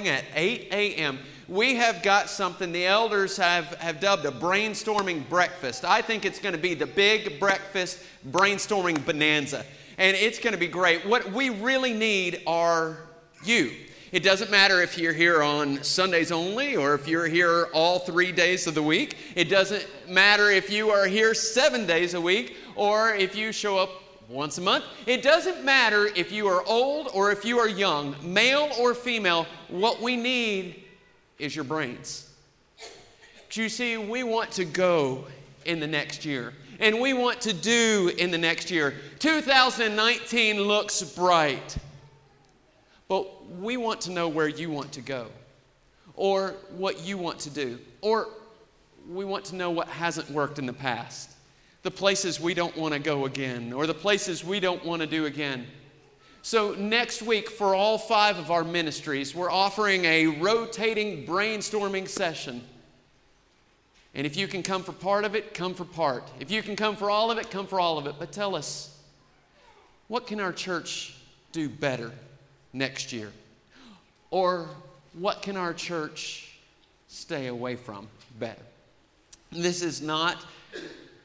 at 8 a.m. We have got something the elders have, have dubbed a brainstorming breakfast. I think it's going to be the big breakfast brainstorming bonanza. And it's going to be great. What we really need are you. It doesn't matter if you're here on Sundays only or if you're here all three days of the week. It doesn't matter if you are here seven days a week or if you show up once a month. It doesn't matter if you are old or if you are young, male or female, what we need is your brains. But you see, we want to go in the next year and we want to do in the next year. 2019 looks bright, but we want to know where you want to go or what you want to do, or we want to know what hasn't worked in the past the places we don't want to go again or the places we don't want to do again. So, next week, for all five of our ministries, we're offering a rotating brainstorming session. And if you can come for part of it, come for part. If you can come for all of it, come for all of it. But tell us, what can our church do better next year? Or what can our church stay away from better? This is not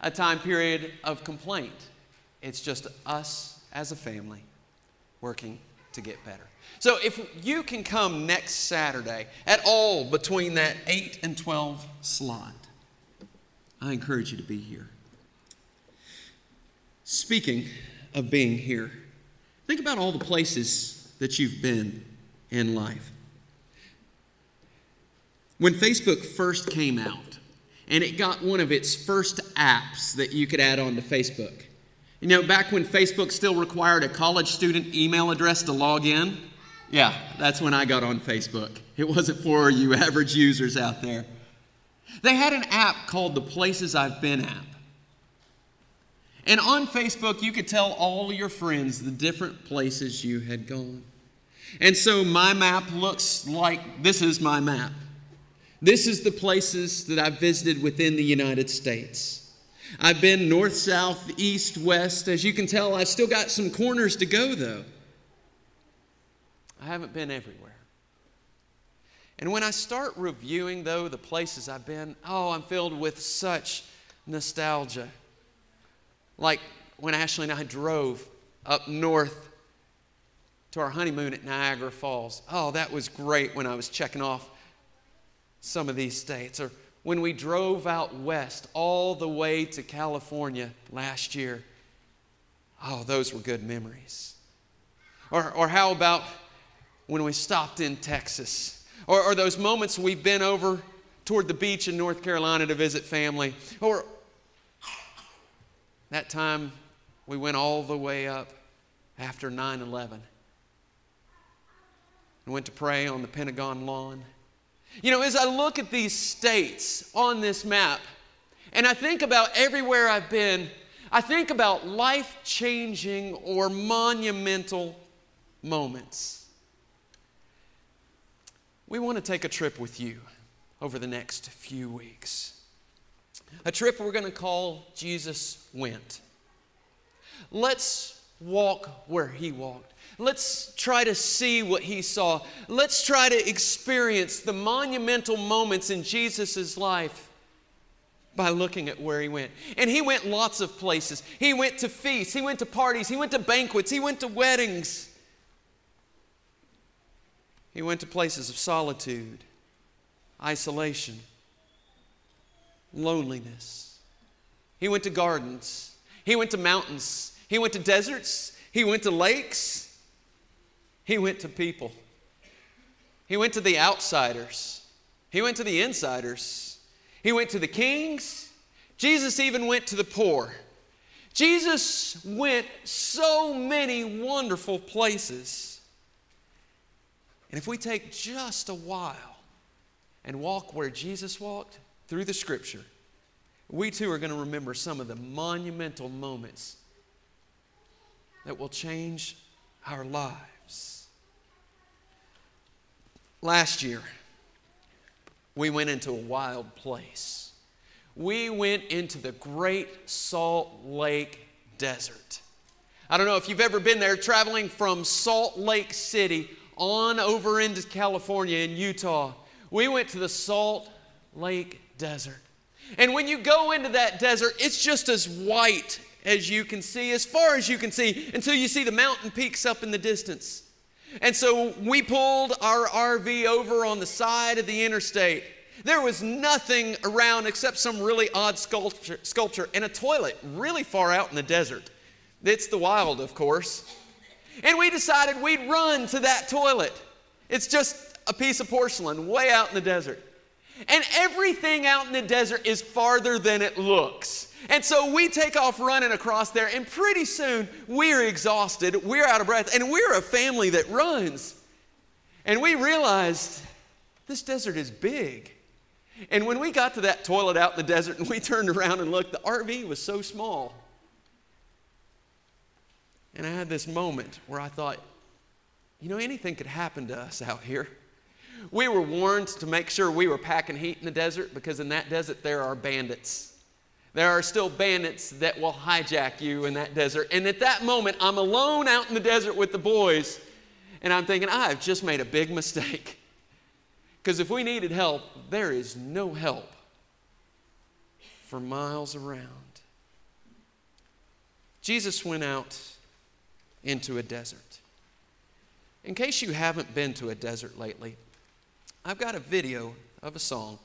a time period of complaint. It's just us as a family working to get better. So if you can come next Saturday at all between that 8 and 12 slot, I encourage you to be here. Speaking of being here, think about all the places that you've been in life. When Facebook first came out, and it got one of its first apps that you could add on to Facebook. You know, back when Facebook still required a college student email address to log in, yeah, that's when I got on Facebook. It wasn't for you average users out there. They had an app called the Places I've Been app. And on Facebook, you could tell all your friends the different places you had gone. And so my map looks like this is my map. This is the places that I've visited within the United States. I've been north, south, east, west. As you can tell, I've still got some corners to go, though. I haven't been everywhere. And when I start reviewing, though, the places I've been, oh, I'm filled with such nostalgia. Like when Ashley and I drove up north to our honeymoon at Niagara Falls. Oh, that was great when I was checking off some of these states. Or when we drove out west all the way to California last year. Oh, those were good memories. Or, or how about when we stopped in Texas? Or, or those moments we've been over toward the beach in North Carolina to visit family? Or that time we went all the way up after 9 11 and went to pray on the Pentagon lawn. You know, as I look at these states on this map, and I think about everywhere I've been, I think about life changing or monumental moments. We want to take a trip with you over the next few weeks. A trip we're going to call Jesus Went. Let's walk where he walked. Let's try to see what he saw. Let's try to experience the monumental moments in Jesus' life by looking at where he went. And he went lots of places. He went to feasts, he went to parties, he went to banquets, he went to weddings. He went to places of solitude, isolation, loneliness. He went to gardens. He went to mountains. He went to deserts. He went to lakes. He went to people. He went to the outsiders. He went to the insiders. He went to the kings. Jesus even went to the poor. Jesus went so many wonderful places. And if we take just a while and walk where Jesus walked through the scripture, we too are going to remember some of the monumental moments that will change our lives. Last year, we went into a wild place. We went into the Great Salt Lake Desert. I don't know if you've ever been there traveling from Salt Lake City on over into California and Utah, we went to the Salt Lake Desert. And when you go into that desert, it's just as white as you can see, as far as you can see, until you see the mountain peaks up in the distance. And so we pulled our RV over on the side of the interstate. There was nothing around except some really odd sculpture, sculpture and a toilet really far out in the desert. It's the wild, of course. And we decided we'd run to that toilet. It's just a piece of porcelain way out in the desert. And everything out in the desert is farther than it looks. And so we take off running across there, and pretty soon we're exhausted, we're out of breath, and we're a family that runs. And we realized this desert is big. And when we got to that toilet out in the desert and we turned around and looked, the RV was so small. And I had this moment where I thought, you know, anything could happen to us out here. We were warned to make sure we were packing heat in the desert because in that desert there are bandits. There are still bandits that will hijack you in that desert. And at that moment, I'm alone out in the desert with the boys, and I'm thinking, I have just made a big mistake. Because if we needed help, there is no help for miles around. Jesus went out into a desert. In case you haven't been to a desert lately, I've got a video of a song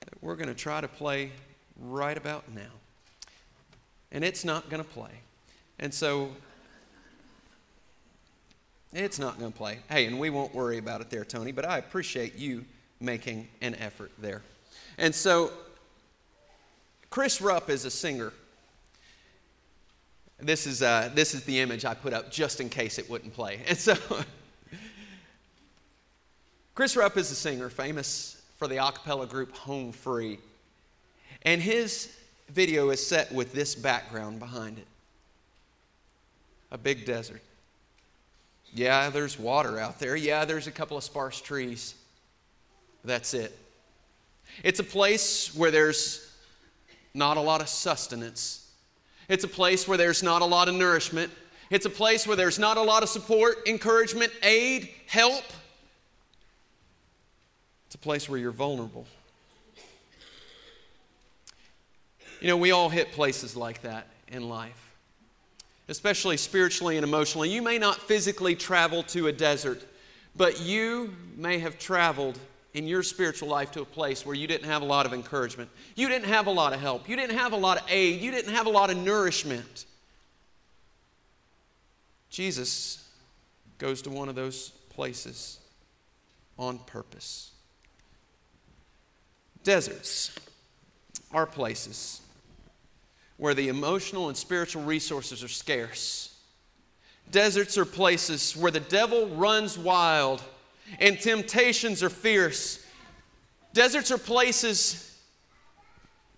that we're going to try to play right about now. And it's not going to play. And so it's not going to play. Hey, and we won't worry about it there, Tony, but I appreciate you making an effort there. And so Chris Rupp is a singer. This is, uh, this is the image I put up just in case it wouldn't play. And so Chris Rupp is a singer, famous for the a cappella group Home Free. And his video is set with this background behind it a big desert. Yeah, there's water out there. Yeah, there's a couple of sparse trees. That's it. It's a place where there's not a lot of sustenance. It's a place where there's not a lot of nourishment. It's a place where there's not a lot of support, encouragement, aid, help. It's a place where you're vulnerable. You know, we all hit places like that in life, especially spiritually and emotionally. You may not physically travel to a desert, but you may have traveled in your spiritual life to a place where you didn't have a lot of encouragement. You didn't have a lot of help. You didn't have a lot of aid. You didn't have a lot of nourishment. Jesus goes to one of those places on purpose. Deserts are places where the emotional and spiritual resources are scarce. Deserts are places where the devil runs wild and temptations are fierce. Deserts are places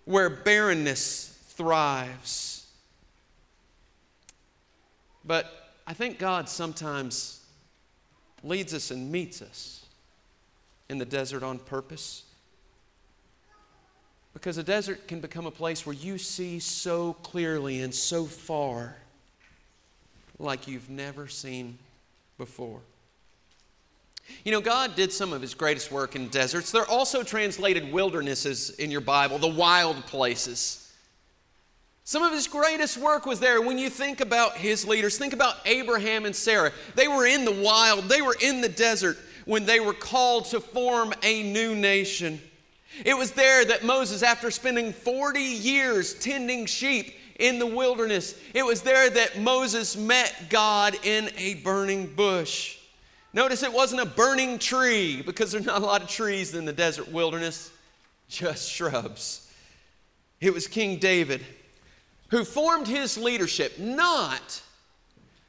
where barrenness thrives. But I think God sometimes leads us and meets us in the desert on purpose. Because a desert can become a place where you see so clearly and so far like you've never seen before. You know, God did some of his greatest work in deserts. They're also translated wildernesses in your Bible, the wild places. Some of his greatest work was there. When you think about his leaders, think about Abraham and Sarah. They were in the wild, they were in the desert when they were called to form a new nation. It was there that Moses, after spending 40 years tending sheep in the wilderness, it was there that Moses met God in a burning bush. Notice it wasn't a burning tree because there's not a lot of trees in the desert wilderness, just shrubs. It was King David who formed his leadership not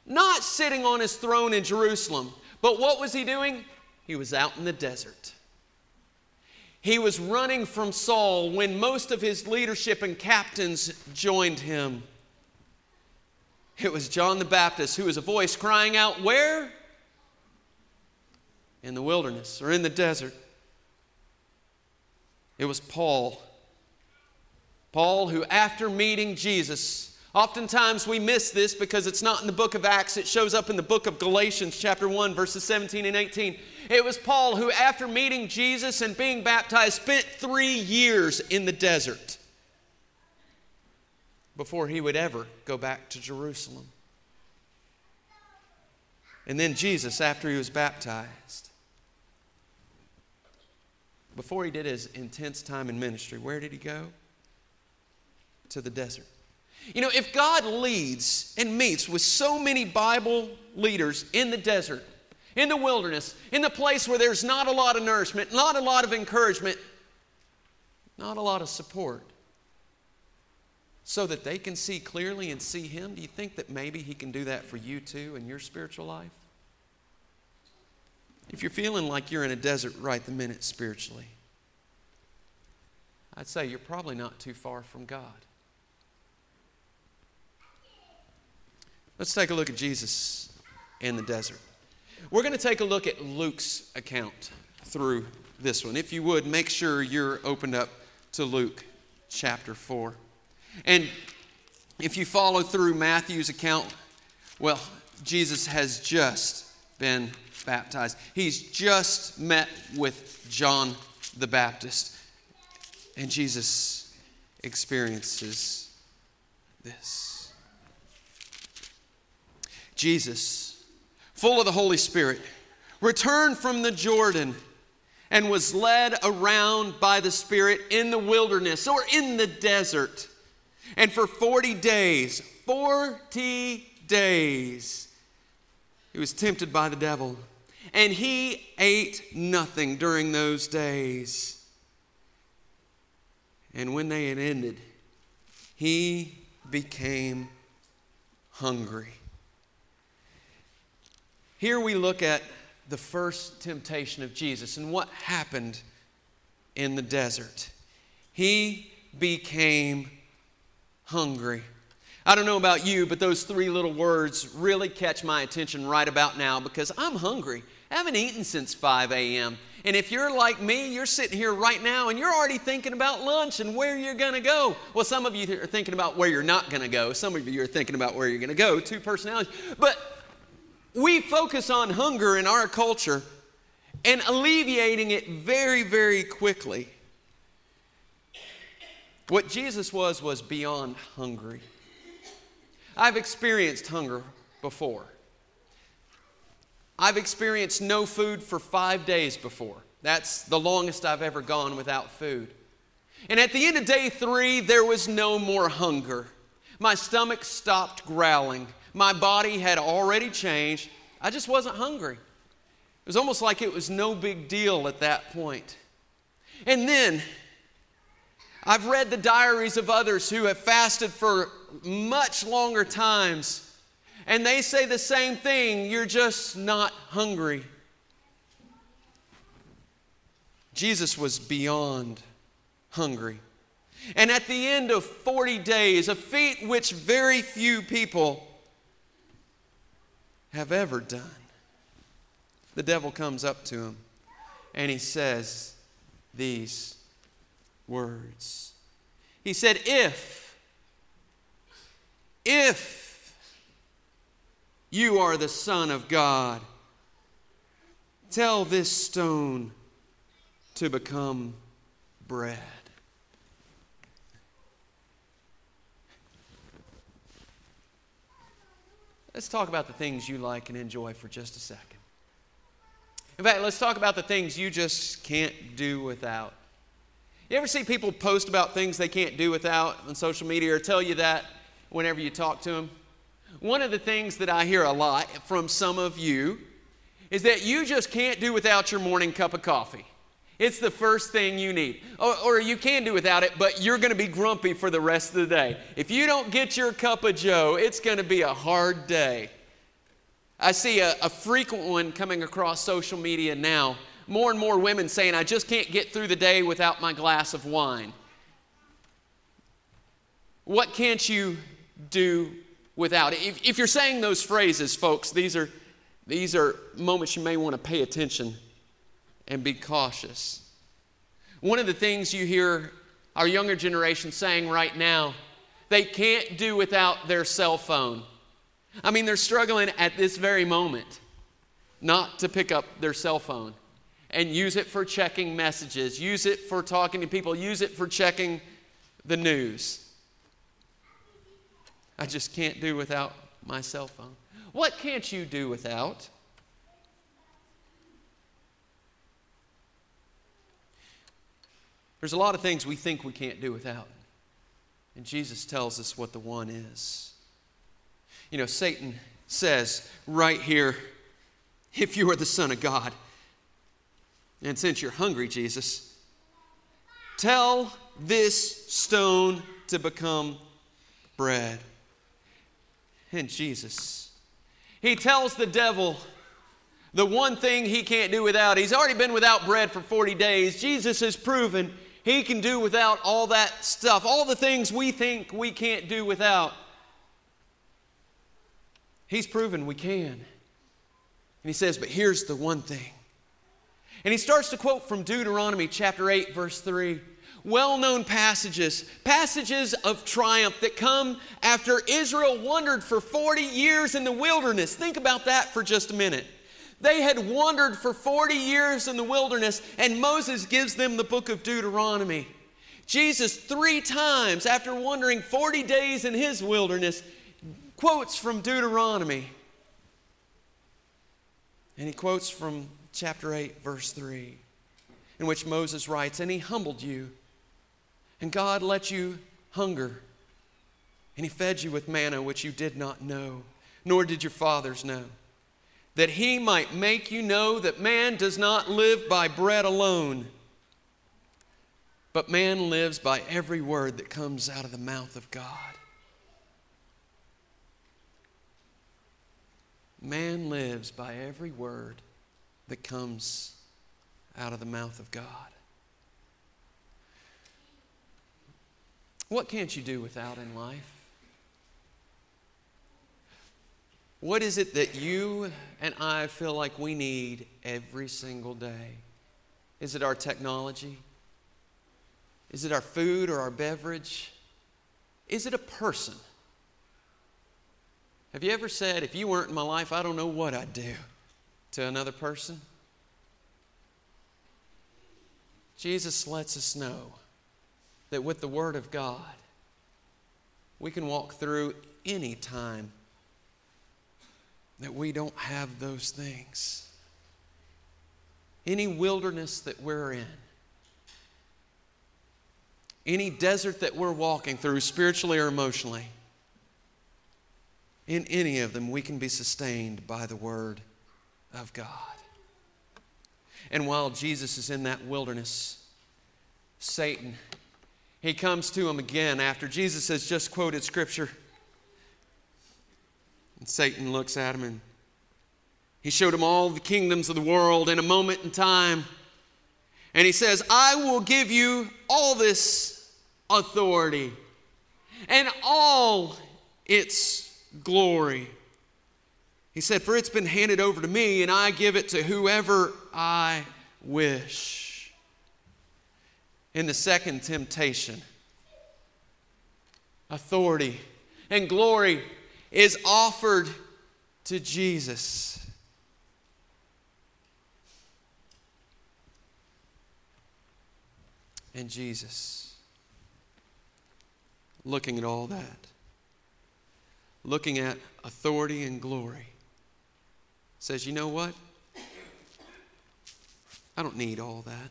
not sitting on his throne in Jerusalem, but what was he doing? He was out in the desert. He was running from Saul when most of his leadership and captains joined him. It was John the Baptist who was a voice crying out, Where? In the wilderness or in the desert. It was Paul. Paul, who after meeting Jesus, Oftentimes we miss this because it's not in the book of Acts, it shows up in the book of Galatians, chapter 1, verses 17 and 18. It was Paul who, after meeting Jesus and being baptized, spent three years in the desert before he would ever go back to Jerusalem. And then Jesus, after he was baptized, before he did his intense time in ministry, where did he go? To the desert. You know, if God leads and meets with so many Bible leaders in the desert, in the wilderness, in the place where there's not a lot of nourishment, not a lot of encouragement, not a lot of support, so that they can see clearly and see Him, do you think that maybe He can do that for you too in your spiritual life? If you're feeling like you're in a desert right the minute spiritually, I'd say you're probably not too far from God. Let's take a look at Jesus in the desert. We're going to take a look at Luke's account through this one. If you would, make sure you're opened up to Luke chapter 4. And if you follow through Matthew's account, well, Jesus has just been baptized. He's just met with John the Baptist. And Jesus experiences this. Jesus, full of the Holy Spirit, returned from the Jordan and was led around by the Spirit in the wilderness or in the desert. And for 40 days, 40 days, he was tempted by the devil. And he ate nothing during those days. And when they had ended, he became hungry. Here we look at the first temptation of Jesus and what happened in the desert. He became hungry. I don't know about you, but those three little words really catch my attention right about now because I'm hungry. I haven't eaten since 5 a.m. And if you're like me, you're sitting here right now and you're already thinking about lunch and where you're going to go. Well, some of you are thinking about where you're not going to go. Some of you are thinking about where you're going to go. Two personalities. But we focus on hunger in our culture and alleviating it very, very quickly. What Jesus was, was beyond hungry. I've experienced hunger before. I've experienced no food for five days before. That's the longest I've ever gone without food. And at the end of day three, there was no more hunger. My stomach stopped growling. My body had already changed. I just wasn't hungry. It was almost like it was no big deal at that point. And then I've read the diaries of others who have fasted for much longer times, and they say the same thing you're just not hungry. Jesus was beyond hungry. And at the end of 40 days, a feat which very few people have ever done. The devil comes up to him and he says these words. He said, If, if you are the Son of God, tell this stone to become bread. Let's talk about the things you like and enjoy for just a second. In fact, let's talk about the things you just can't do without. You ever see people post about things they can't do without on social media or tell you that whenever you talk to them? One of the things that I hear a lot from some of you is that you just can't do without your morning cup of coffee. It's the first thing you need. Or, or, you can do without it, but you're going to be grumpy for the rest of the day. If you don't get your cup of Joe, it's going to be a hard day. I see a, a frequent one coming across social media now. More and more women saying, I just can't get through the day without my glass of wine. What can't you do without it? If, if you're saying those phrases, folks, these are, these are moments you may want to pay attention and be cautious. One of the things you hear our younger generation saying right now, they can't do without their cell phone. I mean, they're struggling at this very moment not to pick up their cell phone and use it for checking messages, use it for talking to people, use it for checking the news. I just can't do without my cell phone. What can't you do without? There's a lot of things we think we can't do without. And Jesus tells us what the one is. You know, Satan says right here if you are the Son of God, and since you're hungry, Jesus, tell this stone to become bread. And Jesus, he tells the devil the one thing he can't do without. He's already been without bread for 40 days. Jesus has proven he can do without all that stuff, all the things we think we can't do without. He's proven we can. And he says, But here's the one thing. And he starts to quote from Deuteronomy chapter 8, verse 3. Well known passages, passages of triumph that come after Israel wandered for 40 years in the wilderness. Think about that for just a minute. They had wandered for 40 years in the wilderness, and Moses gives them the book of Deuteronomy. Jesus, three times after wandering 40 days in his wilderness, quotes from Deuteronomy. And he quotes from chapter 8, verse 3, in which Moses writes, And he humbled you, and God let you hunger, and he fed you with manna which you did not know, nor did your fathers know that he might make you know that man does not live by bread alone, but man lives by every word that comes out of the mouth of God. Man lives by every word that comes out of the mouth of God. What can't you do without in life? What is it that you and I feel like we need every single day? Is it our technology? Is it our food or our beverage? Is it a person? Have you ever said, if you weren't in my life, I don't know what I'd do to another person? Jesus lets us know that with the Word of God, we can walk through any time that we don't have those things. Any wilderness that we're in, any desert that we're walking through, spiritually or emotionally, in any of them, we can be sustained by the Word of God. And while Jesus is in that wilderness, Satan, he comes to him again after Jesus has just quoted Scripture. And Satan looks at him and he showed him all the kingdoms of the world in a moment in time. And he says, I will give you all this authority and all its glory. He said, For it's been handed over to me, and I give it to whoever I wish. In the second temptation, authority and glory is offered to Jesus. And Jesus, looking at all that, looking at authority and glory, says, You know what? I don't need all that.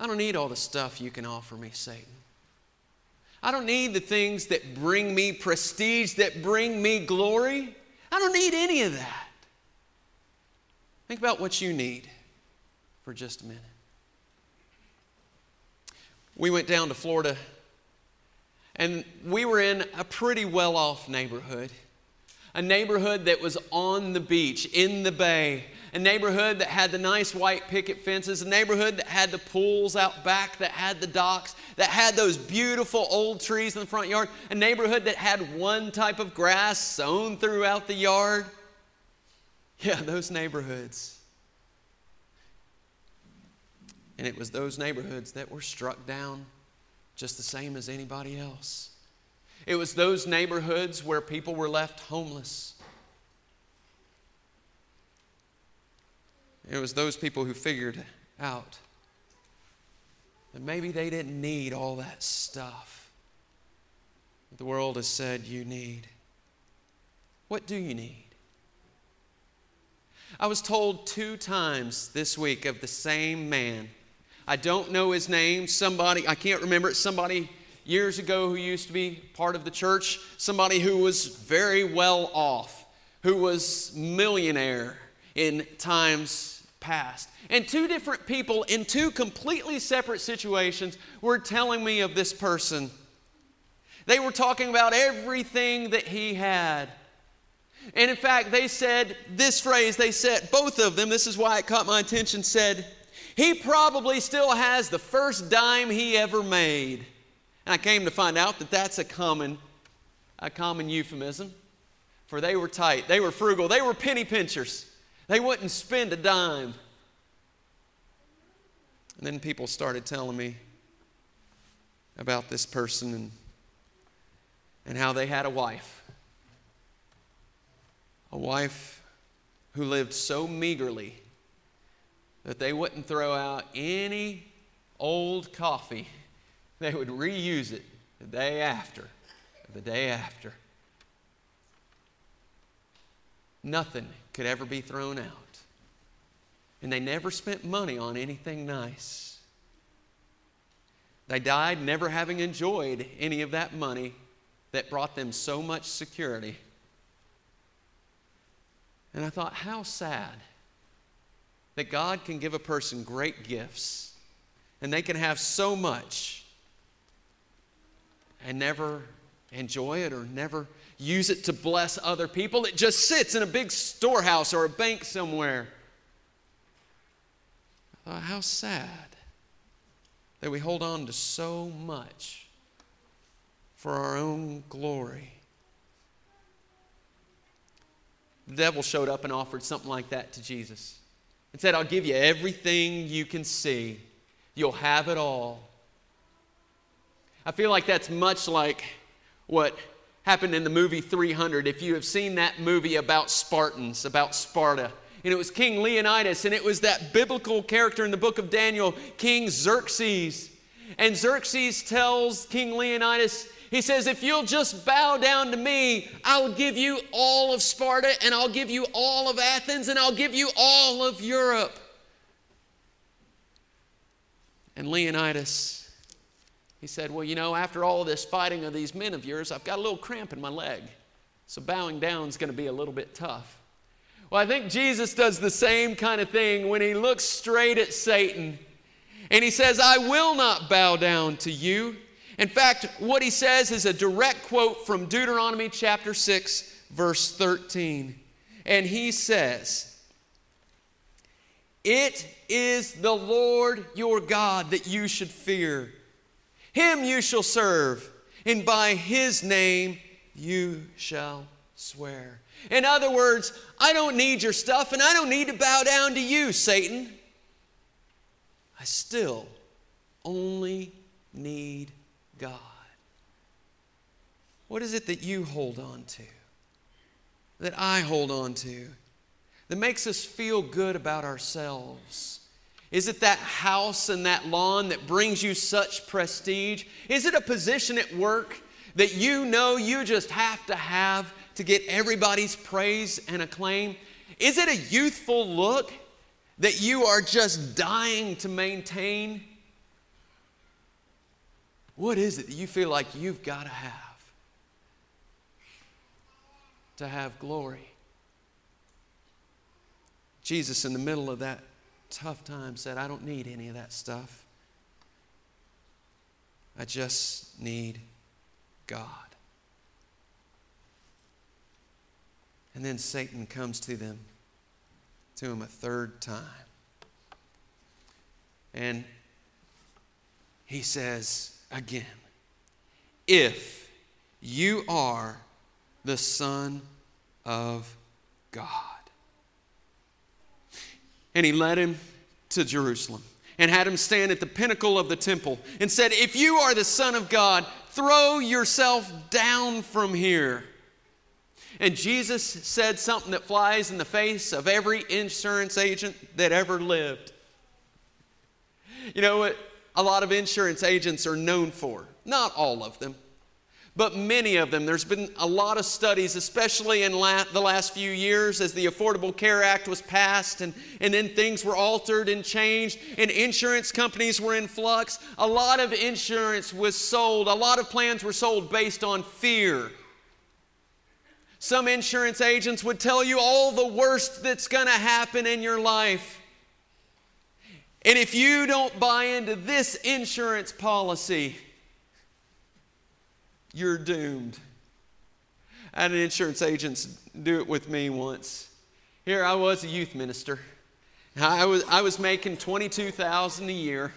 I don't need all the stuff you can offer me, Satan. I don't need the things that bring me prestige, that bring me glory. I don't need any of that. Think about what you need for just a minute. We went down to Florida and we were in a pretty well off neighborhood, a neighborhood that was on the beach, in the bay, a neighborhood that had the nice white picket fences, a neighborhood that had the pools out back, that had the docks, that had those beautiful old trees in the front yard, a neighborhood that had one type of grass sown throughout the yard. Yeah, those neighborhoods. And it was those neighborhoods that were struck down just the same as anybody else. It was those neighborhoods where people were left homeless. It was those people who figured out that maybe they didn't need all that stuff that the world has said you need. What do you need? I was told two times this week of the same man. I don't know his name. Somebody, I can't remember it, somebody years ago who used to be part of the church, somebody who was very well off, who was millionaire in times past. And two different people in two completely separate situations were telling me of this person. They were talking about everything that he had. And in fact, they said this phrase, they said, both of them, this is why it caught my attention, said, he probably still has the first dime he ever made. And I came to find out that that's a common, a common euphemism. For they were tight, they were frugal, they were penny pinchers. They wouldn't spend a dime. And then people started telling me about this person and, and how they had a wife a wife who lived so meagerly that they wouldn't throw out any old coffee. They would reuse it the day after, the day after. Nothing could ever be thrown out. And they never spent money on anything nice. They died never having enjoyed any of that money that brought them so much security. And I thought, how sad that God can give a person great gifts and they can have so much and never enjoy it or never use it to bless other people. It just sits in a big storehouse or a bank somewhere. I thought, how sad that we hold on to so much for our own glory. The devil showed up and offered something like that to Jesus and said, I'll give you everything you can see, you'll have it all. I feel like that's much like what happened in the movie 300. If you have seen that movie about Spartans, about Sparta, and it was King Leonidas, and it was that biblical character in the book of Daniel, King Xerxes. And Xerxes tells King Leonidas, he says, If you'll just bow down to me, I'll give you all of Sparta, and I'll give you all of Athens, and I'll give you all of Europe. And Leonidas, he said, Well, you know, after all this fighting of these men of yours, I've got a little cramp in my leg. So bowing down is going to be a little bit tough. Well, I think Jesus does the same kind of thing when he looks straight at Satan and he says, I will not bow down to you. In fact, what he says is a direct quote from Deuteronomy chapter 6, verse 13. And he says, It is the Lord your God that you should fear. Him you shall serve, and by his name you shall swear. In other words, I don't need your stuff and I don't need to bow down to you, Satan. I still only need God? What is it that you hold on to? That I hold on to? That makes us feel good about ourselves? Is it that house and that lawn that brings you such prestige? Is it a position at work that you know you just have to have to get everybody's praise and acclaim? Is it a youthful look that you are just dying to maintain? What is it that you feel like you've got to have to have glory? Jesus, in the middle of that tough time, said, I don't need any of that stuff. I just need God. And then Satan comes to them, to him a third time. And he says, again. If you are the Son of God. And he led him to Jerusalem. and had him stand at the pinnacle of the temple and said, If you are the Son of God, throw yourself down from here. And Jesus said something that flies in the face of every insurance agent that ever lived. You know what a lot of insurance agents are known for? Not all of them but many of them. There's been a lot of studies, especially in la- the last few years as the Affordable Care Act was passed and, and then things were altered and changed and insurance companies were in flux. A lot of insurance was sold, a lot of plans were sold based on fear. Some insurance agents would tell you all the worst that's going to happen in your life. And if you don't buy into this insurance policy, you're doomed. I had an insurance agent do it with me once. Here I was a youth minister. I was, I was making 22000 a year.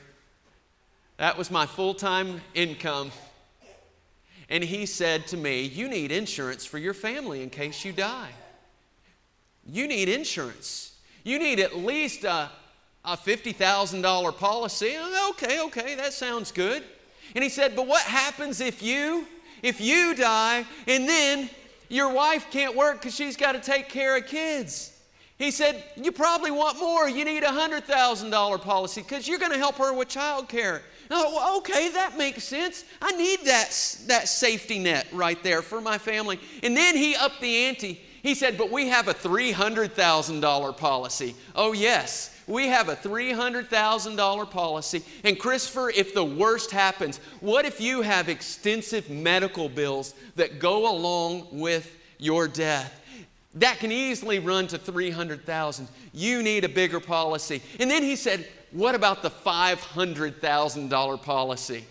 That was my full time income. And he said to me, You need insurance for your family in case you die. You need insurance. You need at least a, a $50,000 policy. Okay, okay, that sounds good. And he said, But what happens if you if you die and then your wife can't work because she's got to take care of kids. He said, You probably want more. You need a $100,000 policy because you're going to help her with child care. Oh, okay, that makes sense. I need that, that safety net right there for my family. And then he upped the ante. He said, But we have a $300,000 policy. Oh, yes. We have a $300,000 policy. And Christopher, if the worst happens, what if you have extensive medical bills that go along with your death? That can easily run to 300,000. You need a bigger policy. And then he said, "What about the $500,000 policy?"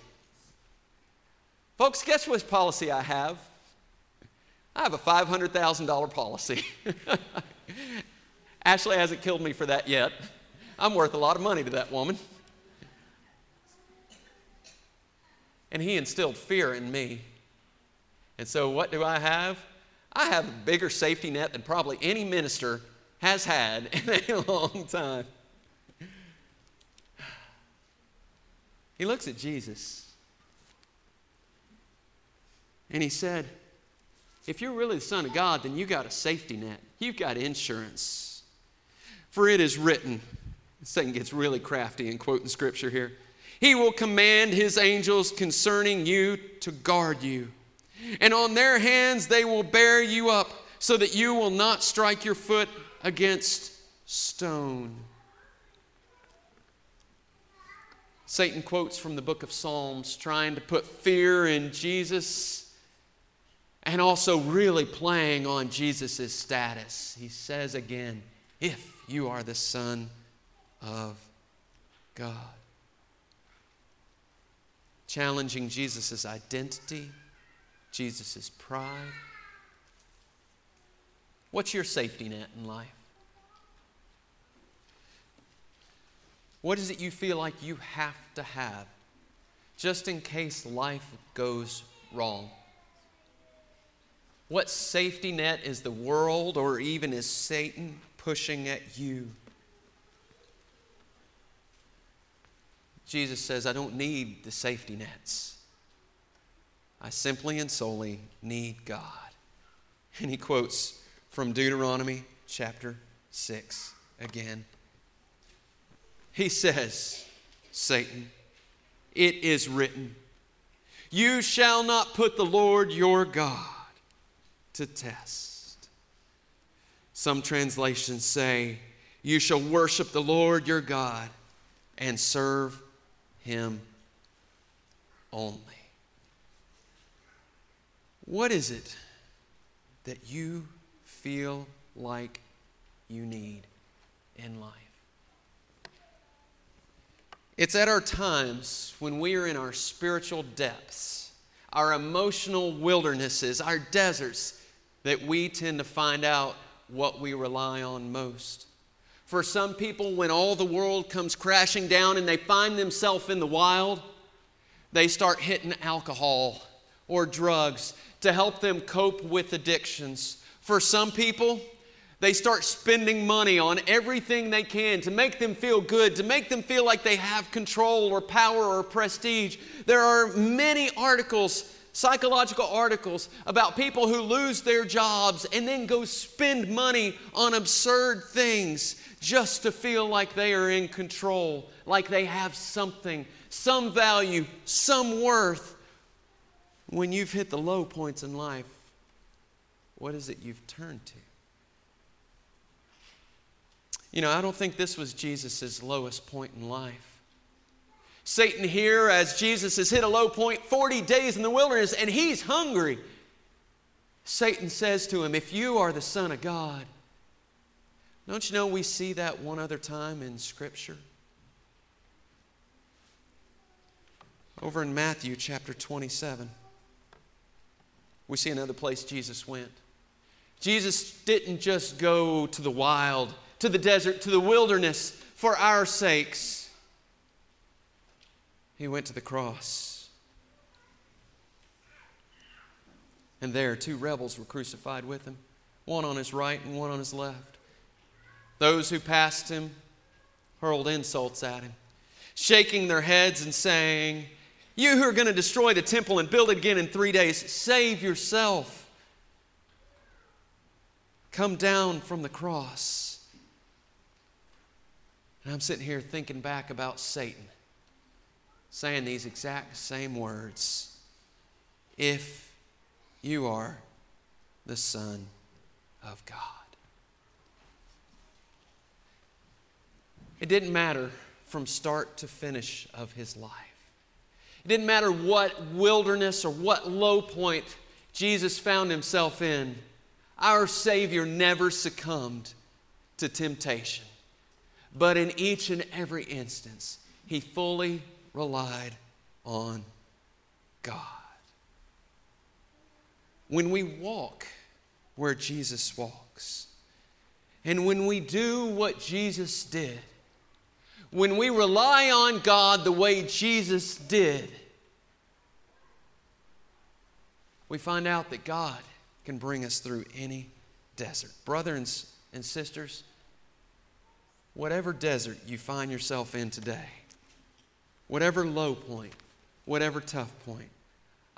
Folks, guess what policy I have? I have a $500,000 policy. Ashley hasn't killed me for that yet. I'm worth a lot of money to that woman. And he instilled fear in me. And so, what do I have? I have a bigger safety net than probably any minister has had in a long time. He looks at Jesus and he said, If you're really the Son of God, then you got a safety net, you've got insurance. For it is written, Satan gets really crafty in quoting scripture here. He will command his angels concerning you to guard you. And on their hands they will bear you up so that you will not strike your foot against stone. Satan quotes from the book of Psalms, trying to put fear in Jesus and also really playing on Jesus' status. He says again, If you are the Son of God. Challenging Jesus' identity, Jesus' pride. What's your safety net in life? What is it you feel like you have to have just in case life goes wrong? What safety net is the world or even is Satan pushing at you? Jesus says, I don't need the safety nets. I simply and solely need God. And he quotes from Deuteronomy chapter 6 again. He says, Satan, it is written, You shall not put the Lord your God to test. Some translations say, You shall worship the Lord your God and serve him only. What is it that you feel like you need in life? It's at our times when we are in our spiritual depths, our emotional wildernesses, our deserts, that we tend to find out what we rely on most. For some people, when all the world comes crashing down and they find themselves in the wild, they start hitting alcohol or drugs to help them cope with addictions. For some people, They start spending money on everything they can to make them feel good, to make them feel like they have control or power or prestige. There are many articles, psychological articles, about people who lose their jobs and then go spend money on absurd things just to feel like they are in control, like they have something, some value, some worth. When you've hit the low points in life, what is it you've turned to? You know, I don't think this was Jesus' lowest point in life. Satan here, as Jesus has hit a low point, 40 days in the wilderness, and he's hungry. Satan says to him, If you are the Son of God, don't you know we see that one other time in Scripture? Over in Matthew chapter 27, we see another place Jesus went. Jesus didn't just go to the wild to the desert, to the wilderness for our sakes. He went to the cross. And there, two rebels were crucified with him, one on his right and one on his left. Those who passed him hurled insults at him, shaking their heads and saying, You who are going to destroy the temple and build it again in three days, save yourself. Come down from the cross. And I'm sitting here thinking back about Satan saying these exact same words If you are the Son of God. It didn't matter from start to finish of his life. It didn't matter what wilderness or what low point Jesus found himself in. Our Savior never succumbed to temptation. But in each and every instance, he fully relied on God. When we walk where Jesus walks, and when we do what Jesus did, when we rely on God the way Jesus did, we find out that God can bring us through any desert. Brothers and sisters, whatever desert you find yourself in today, whatever low point, whatever tough point,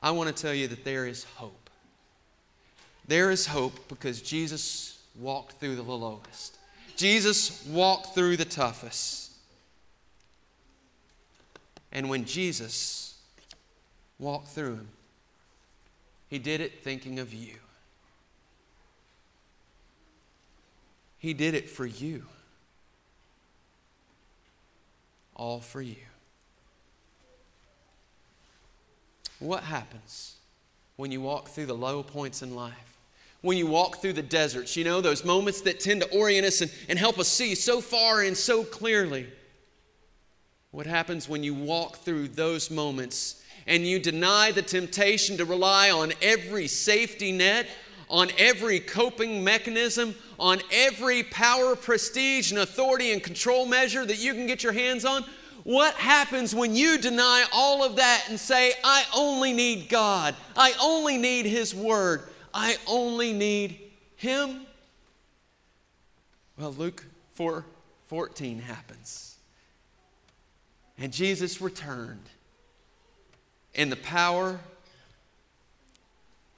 I want to tell you that there is hope. There is hope because Jesus walked through the lowest. Jesus walked through the toughest. And when Jesus walked through him, he did it thinking of you. He did it for you all for you. What happens when you walk through the low points in life? When you walk through the deserts, you know, those moments that tend to orient us and, and help us see so far and so clearly. What happens when you walk through those moments and you deny the temptation to rely on every safety net, on every coping mechanism, on every power, prestige, and authority and control measure that you can get your hands on? What happens when you deny all of that and say, I only need God, I only need His Word, I only need Him? Well, Luke 4 14 happens. And Jesus returned in the power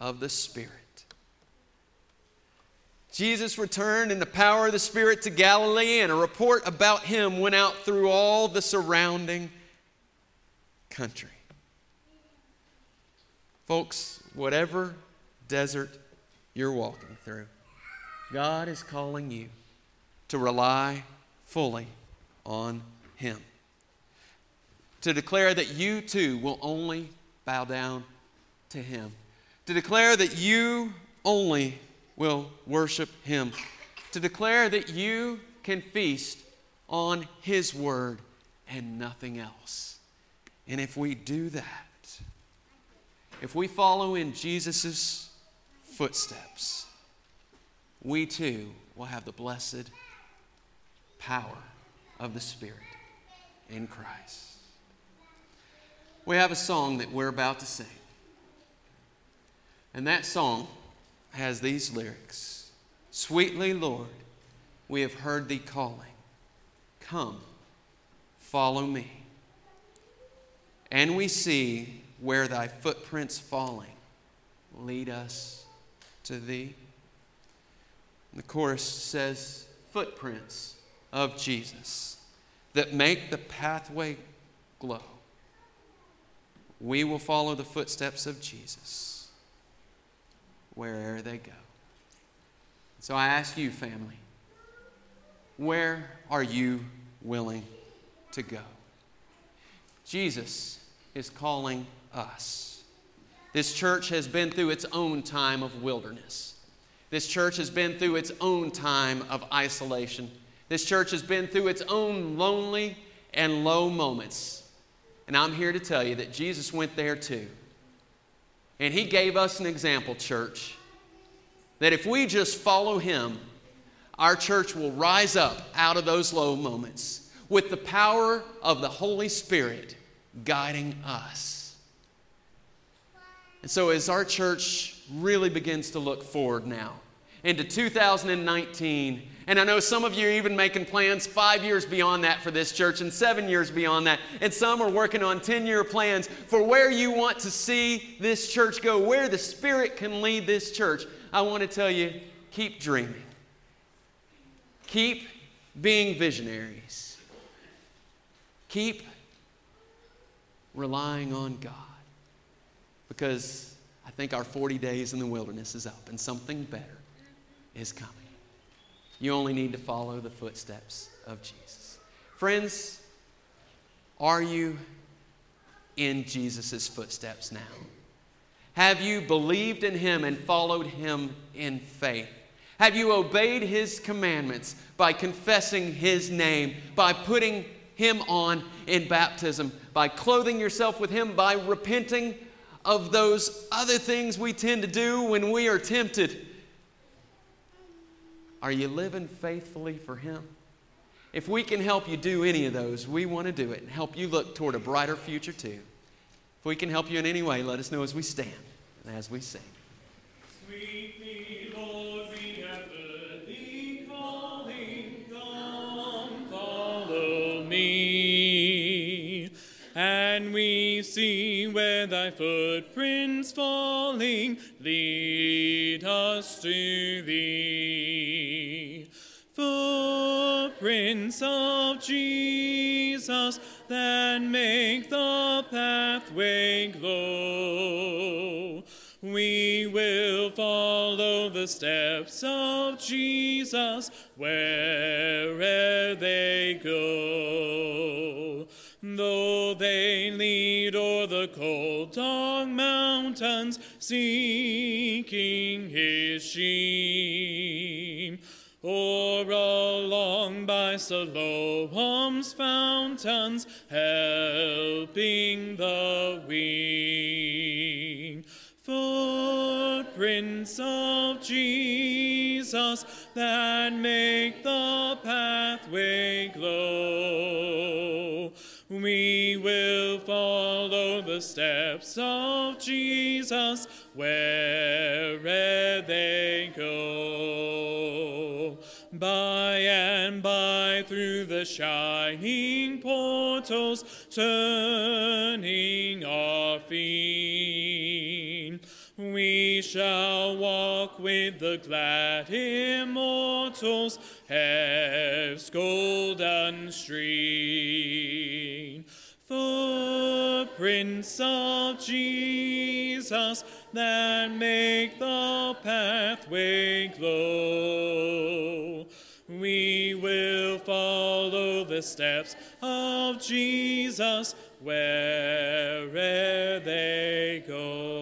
of the Spirit. Jesus returned in the power of the Spirit to Galilee, and a report about him went out through all the surrounding country. Folks, whatever desert you're walking through, God is calling you to rely fully on Him. To declare that you too will only bow down to Him. To declare that you only will worship Him. To declare that you can feast on His Word and nothing else. And if we do that, if we follow in Jesus' footsteps, we too will have the blessed power of the Spirit in Christ. We have a song that we're about to sing. And that song has these lyrics Sweetly, Lord, we have heard thee calling. Come, follow me. And we see where thy footprints falling lead us to thee. And the chorus says, Footprints of Jesus that make the pathway glow. We will follow the footsteps of Jesus wherever they go. So I ask you, family, where are you willing to go? Jesus is calling us. This church has been through its own time of wilderness. This church has been through its own time of isolation. This church has been through its own lonely and low moments. And I'm here to tell you that Jesus went there too. And he gave us an example, church, that if we just follow him, our church will rise up out of those low moments with the power of the Holy Spirit guiding us. And so, as our church really begins to look forward now into 2019, and I know some of you are even making plans five years beyond that for this church and seven years beyond that. And some are working on 10 year plans for where you want to see this church go, where the Spirit can lead this church. I want to tell you keep dreaming, keep being visionaries, keep relying on God. Because I think our 40 days in the wilderness is up and something better is coming. You only need to follow the footsteps of Jesus. Friends, are you in Jesus' footsteps now? Have you believed in him and followed him in faith? Have you obeyed his commandments by confessing his name, by putting him on in baptism, by clothing yourself with him, by repenting of those other things we tend to do when we are tempted? Are you living faithfully for him? If we can help you do any of those, we want to do it and help you look toward a brighter future too. If we can help you in any way, let us know as we stand and as we sing. Sweetly, Lord, And we see where thy footprints falling lead us to thee. Footprints of Jesus that make the pathway glow. We will follow the steps of Jesus wherever they go. Though they cold, dark mountains, seeking his sheep, or along by Siloam's fountains, helping steps of Jesus wherever they go. By and by through the shining portals, turning our feet, we shall walk with the glad immortals, heaven's golden street. Footprints of Jesus that make the pathway glow. We will follow the steps of Jesus wherever they go.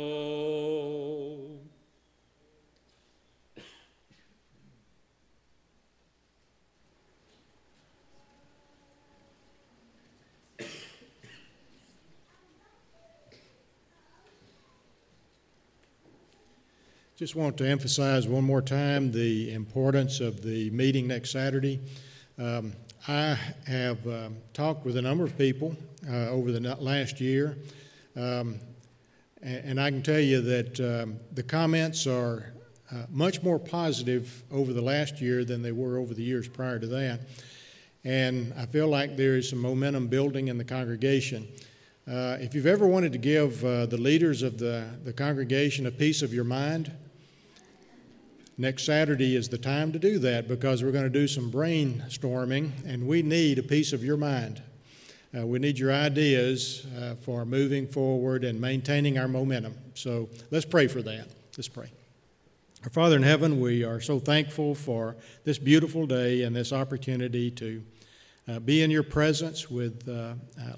Just want to emphasize one more time the importance of the meeting next Saturday. Um, I have um, talked with a number of people uh, over the last year, um, and I can tell you that um, the comments are uh, much more positive over the last year than they were over the years prior to that. And I feel like there is some momentum building in the congregation. Uh, if you've ever wanted to give uh, the leaders of the, the congregation a piece of your mind, next Saturday is the time to do that because we're going to do some brainstorming and we need a piece of your mind. Uh, we need your ideas uh, for moving forward and maintaining our momentum. So let's pray for that. Let's pray. Our Father in heaven, we are so thankful for this beautiful day and this opportunity to uh, be in your presence with uh, uh,